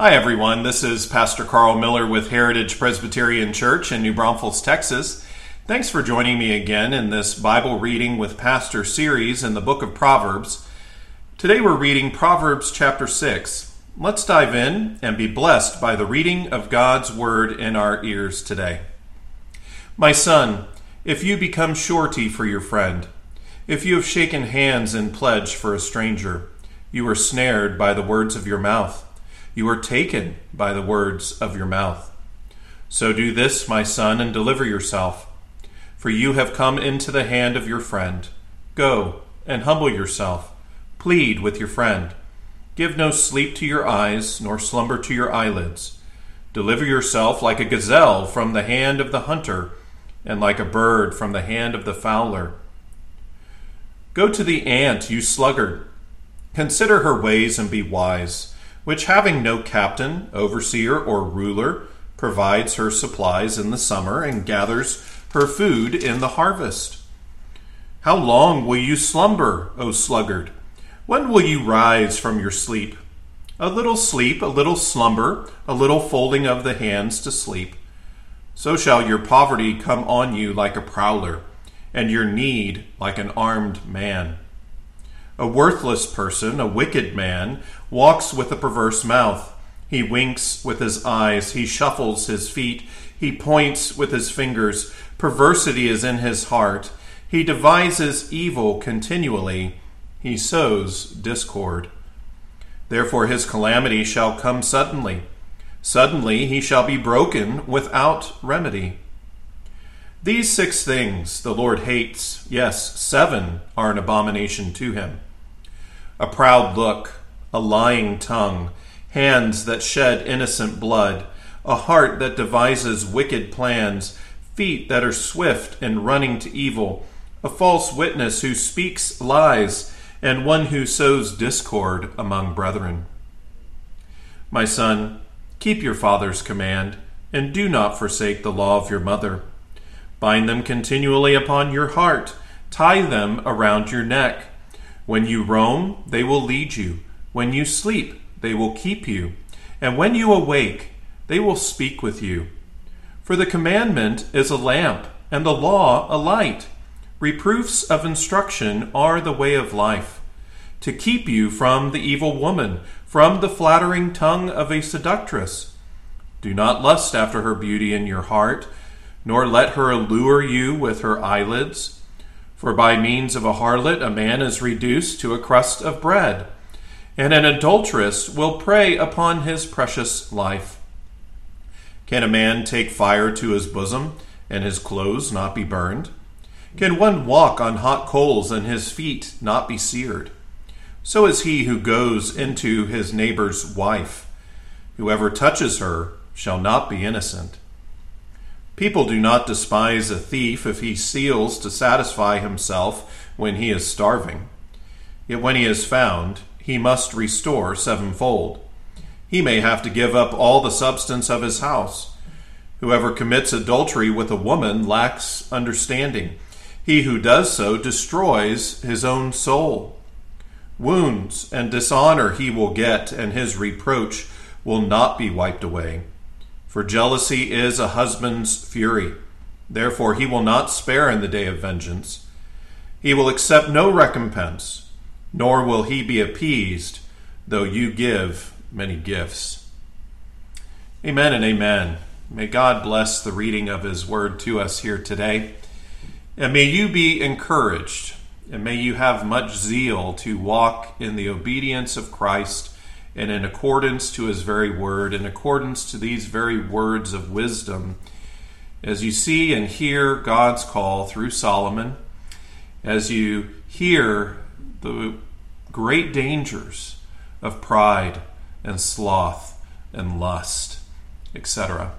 Hi, everyone. This is Pastor Carl Miller with Heritage Presbyterian Church in New Braunfels, Texas. Thanks for joining me again in this Bible Reading with Pastor series in the book of Proverbs. Today we're reading Proverbs chapter 6. Let's dive in and be blessed by the reading of God's Word in our ears today. My son, if you become surety for your friend, if you have shaken hands in pledge for a stranger, you are snared by the words of your mouth. You are taken by the words of your mouth. So do this, my son, and deliver yourself. For you have come into the hand of your friend. Go and humble yourself. Plead with your friend. Give no sleep to your eyes, nor slumber to your eyelids. Deliver yourself like a gazelle from the hand of the hunter, and like a bird from the hand of the fowler. Go to the ant, you sluggard. Consider her ways and be wise which having no captain, overseer, or ruler, provides her supplies in the summer and gathers her food in the harvest. How long will you slumber, O sluggard? When will you rise from your sleep? A little sleep, a little slumber, a little folding of the hands to sleep. So shall your poverty come on you like a prowler, and your need like an armed man. A worthless person, a wicked man, walks with a perverse mouth. He winks with his eyes, he shuffles his feet, he points with his fingers. Perversity is in his heart. He devises evil continually. He sows discord. Therefore his calamity shall come suddenly. Suddenly he shall be broken without remedy. These six things the Lord hates, yes, seven are an abomination to him a proud look, a lying tongue, hands that shed innocent blood, a heart that devises wicked plans, feet that are swift in running to evil, a false witness who speaks lies, and one who sows discord among brethren. My son, keep your father's command, and do not forsake the law of your mother. Bind them continually upon your heart, tie them around your neck. When you roam, they will lead you. When you sleep, they will keep you. And when you awake, they will speak with you. For the commandment is a lamp, and the law a light. Reproofs of instruction are the way of life, to keep you from the evil woman, from the flattering tongue of a seductress. Do not lust after her beauty in your heart, nor let her allure you with her eyelids. For by means of a harlot a man is reduced to a crust of bread, and an adulteress will prey upon his precious life. Can a man take fire to his bosom, and his clothes not be burned? Can one walk on hot coals, and his feet not be seared? So is he who goes into his neighbor's wife. Whoever touches her shall not be innocent. People do not despise a thief if he steals to satisfy himself when he is starving. Yet when he is found, he must restore sevenfold. He may have to give up all the substance of his house. Whoever commits adultery with a woman lacks understanding. He who does so destroys his own soul. Wounds and dishonor he will get, and his reproach will not be wiped away. For jealousy is a husband's fury. Therefore, he will not spare in the day of vengeance. He will accept no recompense, nor will he be appeased, though you give many gifts. Amen and amen. May God bless the reading of his word to us here today. And may you be encouraged, and may you have much zeal to walk in the obedience of Christ and in accordance to his very word, in accordance to these very words of wisdom, as you see and hear God's call through Solomon, as you hear the great dangers of pride and sloth and lust, etc.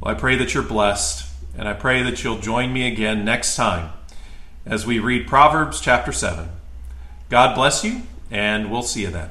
Well, I pray that you're blessed, and I pray that you'll join me again next time as we read Proverbs chapter 7. God bless you and we'll see you then.